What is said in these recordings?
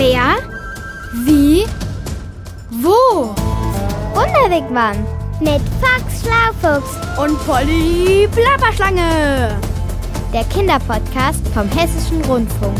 Wer? Wie? Wo? Wunderwegmann mit Fox Schlaufuchs Und Polly Plapperschlange. der Kinderpodcast vom Hessischen Rundfunk.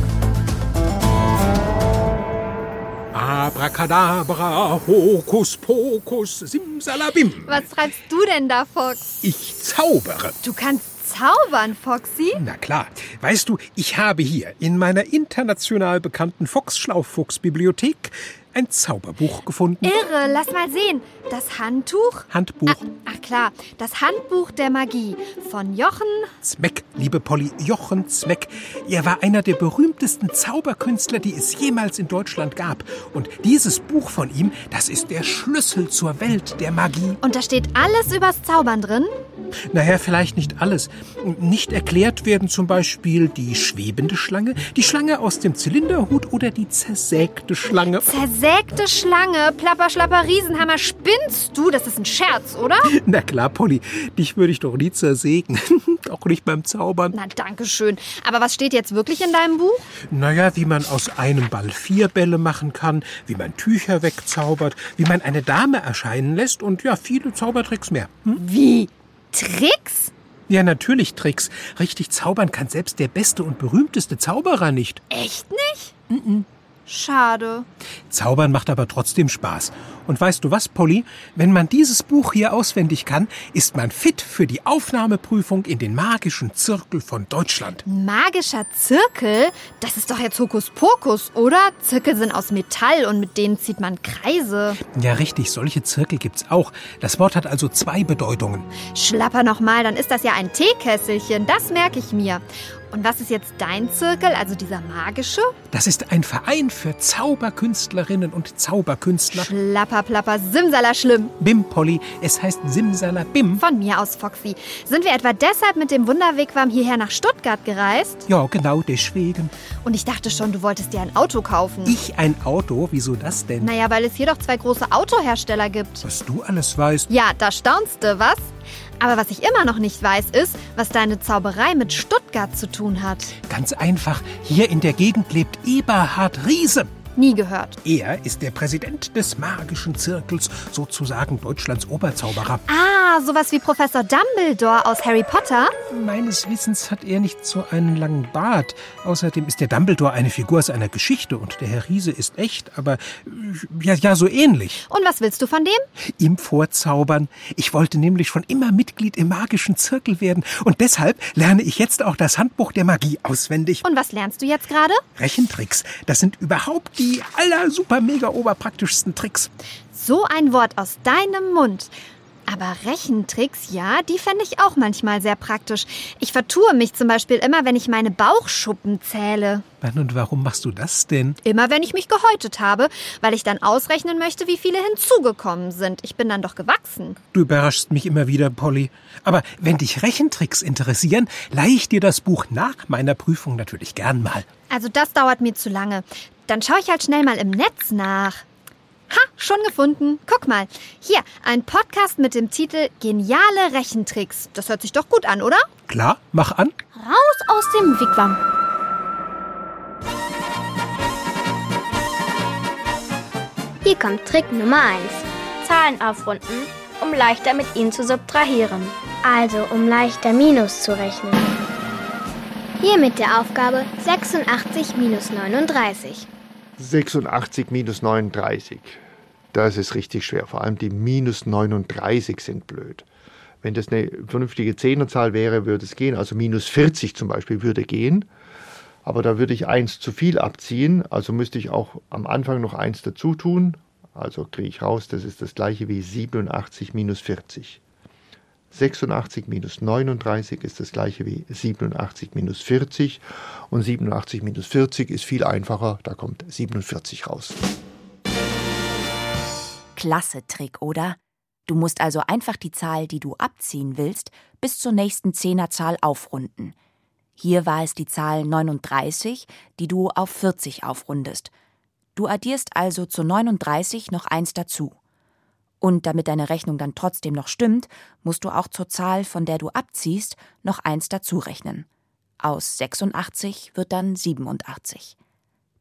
Abracadabra, Hokus Pokus, Simsalabim. Was treibst du denn da, Fox? Ich zaubere. Du kannst zaubern, Foxy? Na klar. Weißt du, ich habe hier in meiner international bekannten Fox-Schlaufuchs-Bibliothek ein Zauberbuch gefunden. Irre, lass mal sehen. Das Handtuch? Handbuch. Ach klar, das Handbuch der Magie von Jochen. Zweck, liebe Polly, Jochen Zweck. Er war einer der berühmtesten Zauberkünstler, die es jemals in Deutschland gab. Und dieses Buch von ihm, das ist der Schlüssel zur Welt der Magie. Und da steht alles übers Zaubern drin. Naja, vielleicht nicht alles. Nicht erklärt werden zum Beispiel die schwebende Schlange, die Schlange aus dem Zylinderhut oder die zersägte Schlange. Zersägte Schlange, Plapper, Schlapper, Riesenhammer. Spinnst du? Das ist ein Scherz, oder? Na klar, Polly, dich würde ich doch nie zersägen. Auch nicht beim Zaubern. Na, danke schön. Aber was steht jetzt wirklich in deinem Buch? Naja, wie man aus einem Ball vier Bälle machen kann, wie man Tücher wegzaubert, wie man eine Dame erscheinen lässt und ja, viele Zaubertricks mehr. Hm? Wie? Tricks? Ja, natürlich Tricks. Richtig zaubern kann selbst der beste und berühmteste Zauberer nicht. Echt nicht? Schade. Zaubern macht aber trotzdem Spaß. Und weißt du was, Polly? Wenn man dieses Buch hier auswendig kann, ist man fit für die Aufnahmeprüfung in den magischen Zirkel von Deutschland. Magischer Zirkel? Das ist doch jetzt Hokuspokus, oder? Zirkel sind aus Metall und mit denen zieht man Kreise. Ja, richtig, solche Zirkel gibt's auch. Das Wort hat also zwei Bedeutungen. Schlapper nochmal, dann ist das ja ein Teekesselchen, das merke ich mir. Und was ist jetzt dein Zirkel, also dieser magische? Das ist ein Verein für Zauberkünstlerinnen und Zauberkünstler. Schlapper, plapper, simsala schlimm. Bim, Polly, es heißt Simsalabim. Von mir aus, Foxy. Sind wir etwa deshalb mit dem Wunderwegwarm hierher nach Stuttgart gereist? Ja, genau deswegen. Und ich dachte schon, du wolltest dir ein Auto kaufen. Ich ein Auto? Wieso das denn? Naja, weil es hier doch zwei große Autohersteller gibt. Was du alles weißt. Ja, da staunst du, was? Aber was ich immer noch nicht weiß, ist, was deine Zauberei mit Stuttgart zu tun hat. Ganz einfach. Hier in der Gegend lebt Eberhard Riese. Nie gehört. Er ist der Präsident des magischen Zirkels, sozusagen Deutschlands Oberzauberer. Ah, sowas wie Professor Dumbledore aus Harry Potter? Meines Wissens hat er nicht so einen langen Bart. Außerdem ist der Dumbledore eine Figur aus einer Geschichte und der Herr Riese ist echt, aber äh, ja, ja so ähnlich. Und was willst du von dem? Ihm vorzaubern. Ich wollte nämlich schon immer Mitglied im magischen Zirkel werden und deshalb lerne ich jetzt auch das Handbuch der Magie auswendig. Und was lernst du jetzt gerade? Rechentricks, das sind überhaupt die aller super mega oberpraktischsten Tricks. So ein Wort aus deinem Mund. Aber Rechentricks, ja, die fände ich auch manchmal sehr praktisch. Ich vertue mich zum Beispiel immer, wenn ich meine Bauchschuppen zähle. Wann und warum machst du das denn? Immer wenn ich mich gehäutet habe, weil ich dann ausrechnen möchte, wie viele hinzugekommen sind. Ich bin dann doch gewachsen. Du überraschst mich immer wieder, Polly. Aber wenn dich Rechentricks interessieren, leihe ich dir das Buch nach meiner Prüfung natürlich gern mal. Also das dauert mir zu lange. Dann schaue ich halt schnell mal im Netz nach. Ha, schon gefunden. Guck mal. Hier, ein Podcast mit dem Titel Geniale Rechentricks. Das hört sich doch gut an, oder? Klar, mach an. Raus aus dem Wigwam. Hier kommt Trick Nummer 1. Zahlen aufrunden, um leichter mit ihnen zu subtrahieren. Also, um leichter Minus zu rechnen. Hier mit der Aufgabe 86 minus 39. 86 minus 39. Das ist richtig schwer. Vor allem die minus 39 sind blöd. Wenn das eine vernünftige Zehnerzahl wäre, würde es gehen. Also minus 40 zum Beispiel würde gehen. Aber da würde ich eins zu viel abziehen. Also müsste ich auch am Anfang noch eins dazu tun. Also kriege ich raus, das ist das gleiche wie 87 minus 40. 86 minus 39 ist das gleiche wie 87 minus 40. Und 87 minus 40 ist viel einfacher. Da kommt 47 raus. Klasse Trick, oder? Du musst also einfach die Zahl, die du abziehen willst, bis zur nächsten Zehnerzahl aufrunden. Hier war es die Zahl 39, die du auf 40 aufrundest. Du addierst also zu 39 noch eins dazu. Und damit deine Rechnung dann trotzdem noch stimmt, musst du auch zur Zahl, von der du abziehst, noch eins dazu rechnen. Aus 86 wird dann 87.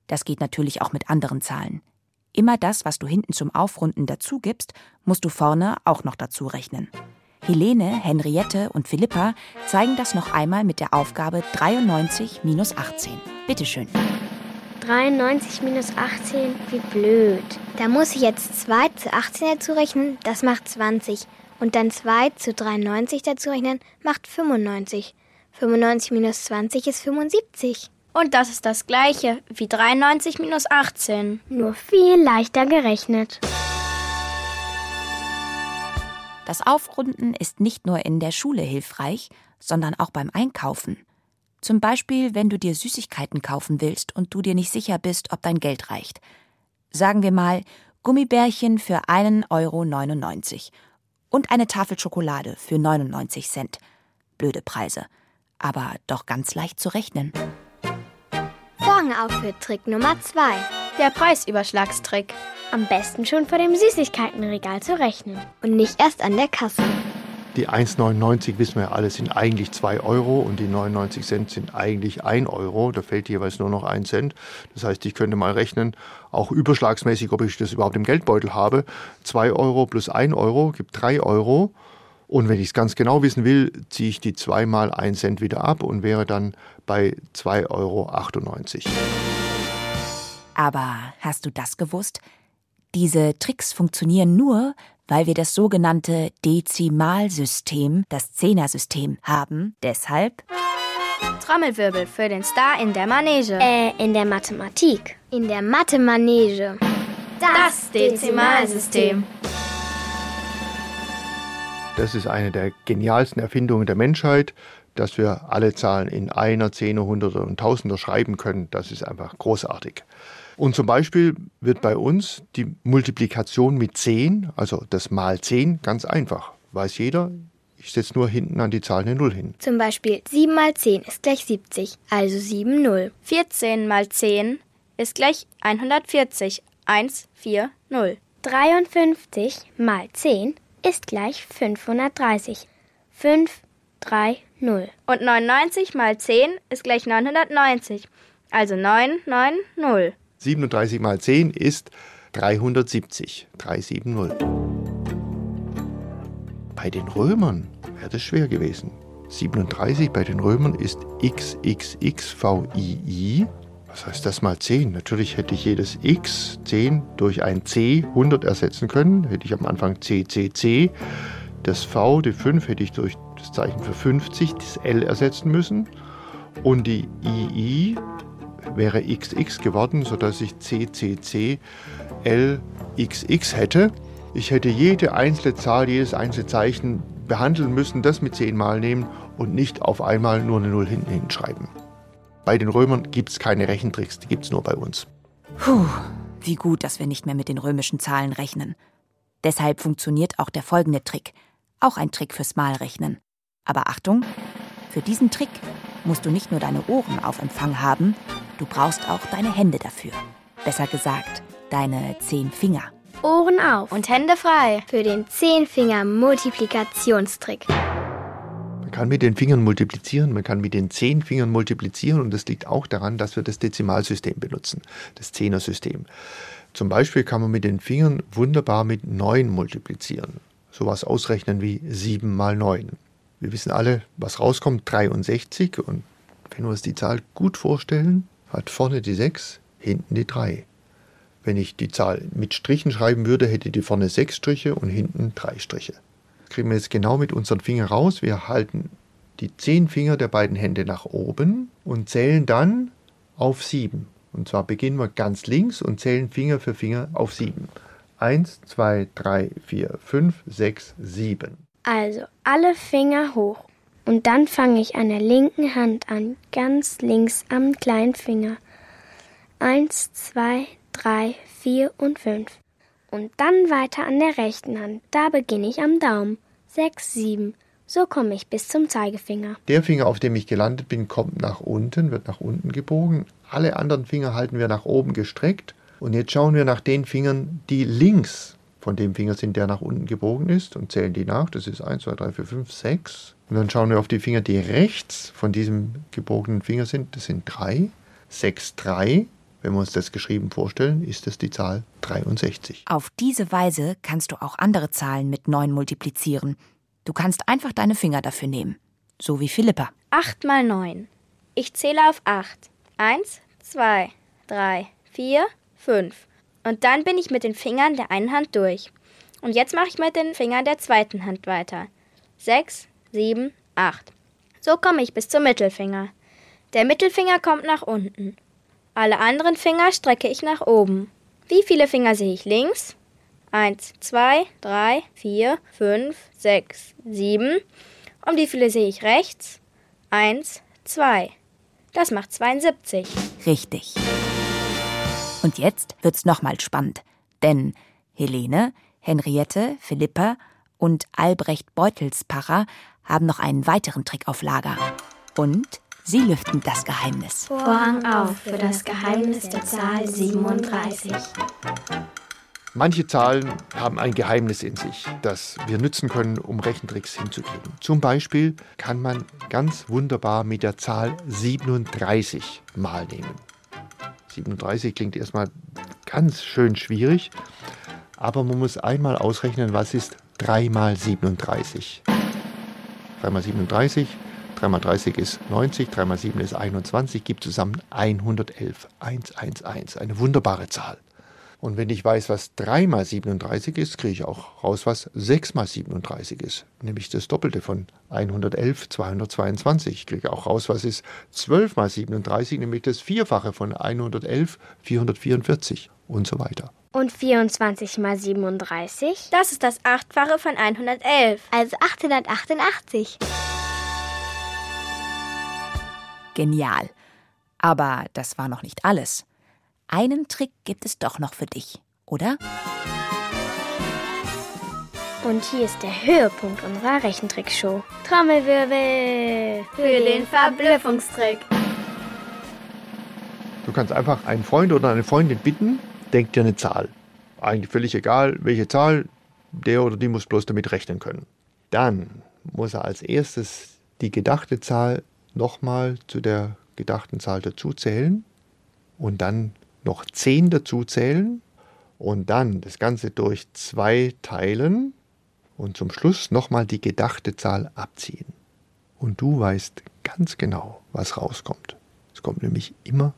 Das geht natürlich auch mit anderen Zahlen. Immer das, was du hinten zum Aufrunden dazu gibst, musst du vorne auch noch dazu rechnen. Helene, Henriette und Philippa zeigen das noch einmal mit der Aufgabe 93 minus 18. Bitteschön. 93 minus 18, wie blöd. Da muss ich jetzt 2 zu 18 dazu rechnen, das macht 20. Und dann 2 zu 93 dazu rechnen, macht 95. 95 minus 20 ist 75. Und das ist das gleiche wie 93 minus 18. Nur viel leichter gerechnet. Das Aufrunden ist nicht nur in der Schule hilfreich, sondern auch beim Einkaufen. Zum Beispiel, wenn du dir Süßigkeiten kaufen willst und du dir nicht sicher bist, ob dein Geld reicht. Sagen wir mal Gummibärchen für 1,99 Euro und eine Tafel Schokolade für 99 Cent. Blöde Preise, aber doch ganz leicht zu rechnen. Vorhang auf für Trick Nummer 2. Der Preisüberschlagstrick. Am besten schon vor dem Süßigkeitenregal zu rechnen und nicht erst an der Kasse. Die 1,99 wissen wir ja alle sind eigentlich 2 Euro und die 99 Cent sind eigentlich 1 Euro. Da fällt jeweils nur noch 1 Cent. Das heißt, ich könnte mal rechnen, auch überschlagsmäßig, ob ich das überhaupt im Geldbeutel habe. 2 Euro plus 1 Euro gibt 3 Euro. Und wenn ich es ganz genau wissen will, ziehe ich die 2 mal 1 Cent wieder ab und wäre dann bei 2,98 Euro. Aber hast du das gewusst? Diese Tricks funktionieren nur, weil wir das sogenannte Dezimalsystem, das Zehnersystem, haben. Deshalb Trommelwirbel für den Star in der Manege. Äh, in der Mathematik. In der Mathe-Manege. Das Dezimalsystem. Das ist eine der genialsten Erfindungen der Menschheit, dass wir alle Zahlen in einer, Zehner, Hunderter und Tausender schreiben können. Das ist einfach großartig. Und zum Beispiel wird bei uns die Multiplikation mit 10, also das mal 10, ganz einfach. Weiß jeder, ich setze nur hinten an die Zahl eine 0 hin. Zum Beispiel 7 mal 10 ist gleich 70, also 7 0. 14 mal 10 ist gleich 140. 1, 4, 0. 53 mal 10 ist gleich 530. 5, 3, 0. Und 99 mal 10 ist gleich 990. Also 9, 9, 0. 37 mal 10 ist 370. 370. Bei den Römern wäre das schwer gewesen. 37 bei den Römern ist XXXVII. Was heißt das mal 10? Natürlich hätte ich jedes X 10 durch ein C 100 ersetzen können. Hätte ich am Anfang CCC. Das V, die 5, hätte ich durch das Zeichen für 50, das L ersetzen müssen. Und die II wäre XX geworden, sodass ich CCC LXX hätte. Ich hätte jede einzelne Zahl, jedes einzelne Zeichen behandeln müssen, das mit 10 Mal nehmen und nicht auf einmal nur eine 0 hinten hinschreiben. Bei den Römern gibt es keine Rechentricks, die gibt es nur bei uns. Puh, wie gut, dass wir nicht mehr mit den römischen Zahlen rechnen. Deshalb funktioniert auch der folgende Trick. Auch ein Trick fürs Malrechnen. Aber Achtung, für diesen Trick musst du nicht nur deine Ohren auf Empfang haben, du brauchst auch deine Hände dafür. Besser gesagt, deine zehn Finger. Ohren auf. Und Hände frei. Für den 10-Finger-Multiplikationstrick. Man kann mit den Fingern multiplizieren, man kann mit den zehn Fingern multiplizieren und das liegt auch daran, dass wir das Dezimalsystem benutzen, das Zehnersystem. Zum Beispiel kann man mit den Fingern wunderbar mit 9 multiplizieren. Sowas ausrechnen wie 7 mal 9. Wir wissen alle, was rauskommt, 63. Und wenn wir uns die Zahl gut vorstellen, hat vorne die 6, hinten die 3. Wenn ich die Zahl mit Strichen schreiben würde, hätte die vorne 6 Striche und hinten 3 Striche. Das kriegen wir jetzt genau mit unseren Fingern raus. Wir halten die 10 Finger der beiden Hände nach oben und zählen dann auf 7. Und zwar beginnen wir ganz links und zählen Finger für Finger auf 7. 1, 2, 3, 4, 5, 6, 7. Also alle Finger hoch. Und dann fange ich an der linken Hand an, ganz links am kleinen Finger. Eins, zwei, drei, vier und fünf. Und dann weiter an der rechten Hand. Da beginne ich am Daumen. Sechs, sieben. So komme ich bis zum Zeigefinger. Der Finger, auf dem ich gelandet bin, kommt nach unten, wird nach unten gebogen. Alle anderen Finger halten wir nach oben gestreckt. Und jetzt schauen wir nach den Fingern, die links von dem Finger sind, der nach unten gebogen ist und zählen die nach. Das ist 1, 2, 3, 4, 5, 6. Und dann schauen wir auf die Finger, die rechts von diesem gebogenen Finger sind. Das sind 3. 6, 3. Wenn wir uns das geschrieben vorstellen, ist es die Zahl 63. Auf diese Weise kannst du auch andere Zahlen mit 9 multiplizieren. Du kannst einfach deine Finger dafür nehmen. So wie Philippa. 8 mal 9. Ich zähle auf 8. 1, 2, 3, 4, 5. Und dann bin ich mit den Fingern der einen Hand durch. Und jetzt mache ich mit den Fingern der zweiten Hand weiter. 6, 7, 8. So komme ich bis zum Mittelfinger. Der Mittelfinger kommt nach unten. Alle anderen Finger strecke ich nach oben. Wie viele Finger sehe ich links? 1, 2, 3, 4, 5, 6, 7. Und wie viele sehe ich rechts? 1, 2. Das macht 72. Richtig. Und jetzt wird's nochmal spannend. Denn Helene, Henriette, Philippa und Albrecht Beutelspacher haben noch einen weiteren Trick auf Lager. Und sie lüften das Geheimnis. Vorhang auf für das Geheimnis der Zahl 37. Manche Zahlen haben ein Geheimnis in sich, das wir nützen können, um Rechentricks hinzukriegen. Zum Beispiel kann man ganz wunderbar mit der Zahl 37 mal nehmen. 37 klingt erstmal ganz schön schwierig, aber man muss einmal ausrechnen, was ist 3 mal 37. 3 mal 37, 3 mal 30 ist 90, 3 mal 7 ist 21, gibt zusammen 111. 111, eine wunderbare Zahl. Und wenn ich weiß, was 3 mal 37 ist, kriege ich auch raus, was 6 mal 37 ist. Nämlich das Doppelte von 111, 222. Ich kriege auch raus, was ist 12 mal 37, nämlich das Vierfache von 111, 444 und so weiter. Und 24 mal 37? Das ist das Achtfache von 111. Also 888. Genial. Aber das war noch nicht alles. Einen Trick gibt es doch noch für dich, oder? Und hier ist der Höhepunkt unserer Rechentrickshow. Trommelwirbel! Für den Verblüffungstrick. Du kannst einfach einen Freund oder eine Freundin bitten, denk dir eine Zahl. Eigentlich völlig egal, welche Zahl, der oder die muss bloß damit rechnen können. Dann muss er als erstes die gedachte Zahl nochmal zu der gedachten Zahl dazuzählen und dann noch 10 dazuzählen und dann das Ganze durch 2 teilen und zum Schluss nochmal die gedachte Zahl abziehen. Und du weißt ganz genau, was rauskommt. Es kommt nämlich immer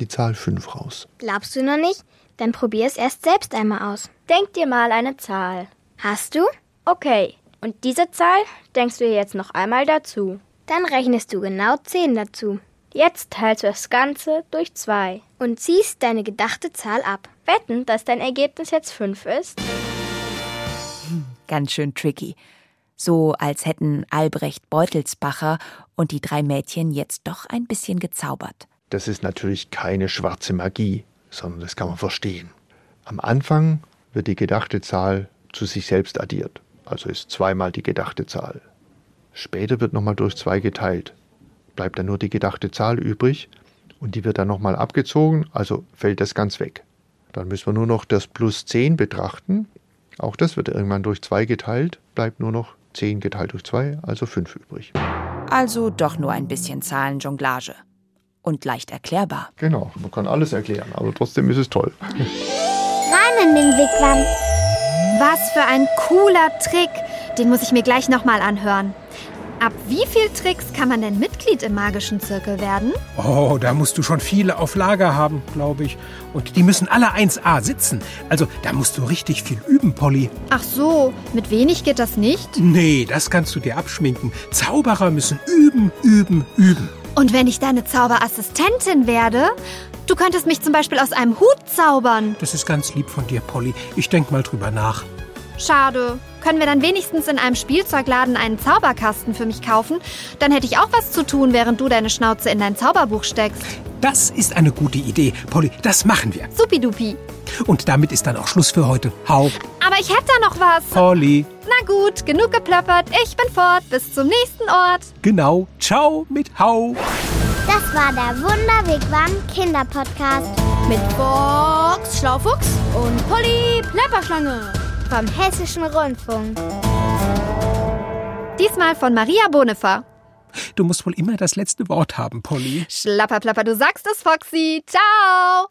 die Zahl 5 raus. Glaubst du noch nicht? Dann probier es erst selbst einmal aus. Denk dir mal eine Zahl. Hast du? Okay, und diese Zahl denkst du jetzt noch einmal dazu. Dann rechnest du genau 10 dazu Jetzt teilst du das Ganze durch 2. und ziehst deine gedachte Zahl ab. Wetten, dass dein Ergebnis jetzt 5 ist? Ganz schön tricky. So als hätten Albrecht Beutelsbacher und die drei Mädchen jetzt doch ein bisschen gezaubert. Das ist natürlich keine schwarze Magie, sondern das kann man verstehen. Am Anfang wird die gedachte Zahl zu sich selbst addiert, also ist zweimal die gedachte Zahl. Später wird nochmal durch zwei geteilt, bleibt dann nur die gedachte Zahl übrig und die wird dann nochmal abgezogen, also fällt das ganz weg. Dann müssen wir nur noch das plus 10 betrachten. Auch das wird irgendwann durch 2 geteilt, bleibt nur noch 10 geteilt durch 2, also 5 übrig. Also doch nur ein bisschen Zahlenjonglage. Und leicht erklärbar. Genau, man kann alles erklären, aber trotzdem ist es toll. Rein in den Wigwam. Was für ein cooler Trick. Den muss ich mir gleich nochmal anhören. Ab wie viel Tricks kann man denn Mitglied im magischen Zirkel werden? Oh, da musst du schon viele auf Lager haben, glaube ich. Und die müssen alle 1a sitzen. Also da musst du richtig viel üben, Polly. Ach so, mit wenig geht das nicht? Nee, das kannst du dir abschminken. Zauberer müssen üben, üben, üben. Und wenn ich deine Zauberassistentin werde? Du könntest mich zum Beispiel aus einem Hut zaubern. Das ist ganz lieb von dir, Polly. Ich denk mal drüber nach. Schade. Können wir dann wenigstens in einem Spielzeugladen einen Zauberkasten für mich kaufen? Dann hätte ich auch was zu tun, während du deine Schnauze in dein Zauberbuch steckst. Das ist eine gute Idee, Polly. Das machen wir. Supidupi. Und damit ist dann auch Schluss für heute. Hau, Aber ich hätte da noch was. Polly. Na gut, genug geplappert. Ich bin fort. Bis zum nächsten Ort. Genau. Ciao mit Hau. Das war der Wunderwigwam Kinderpodcast Mit Box Schlaufuchs und Polly Plapperschlange. Vom Hessischen Rundfunk. Diesmal von Maria Bonefer. Du musst wohl immer das letzte Wort haben, Polly. Schlapperplapper, du sagst es, Foxy. Ciao.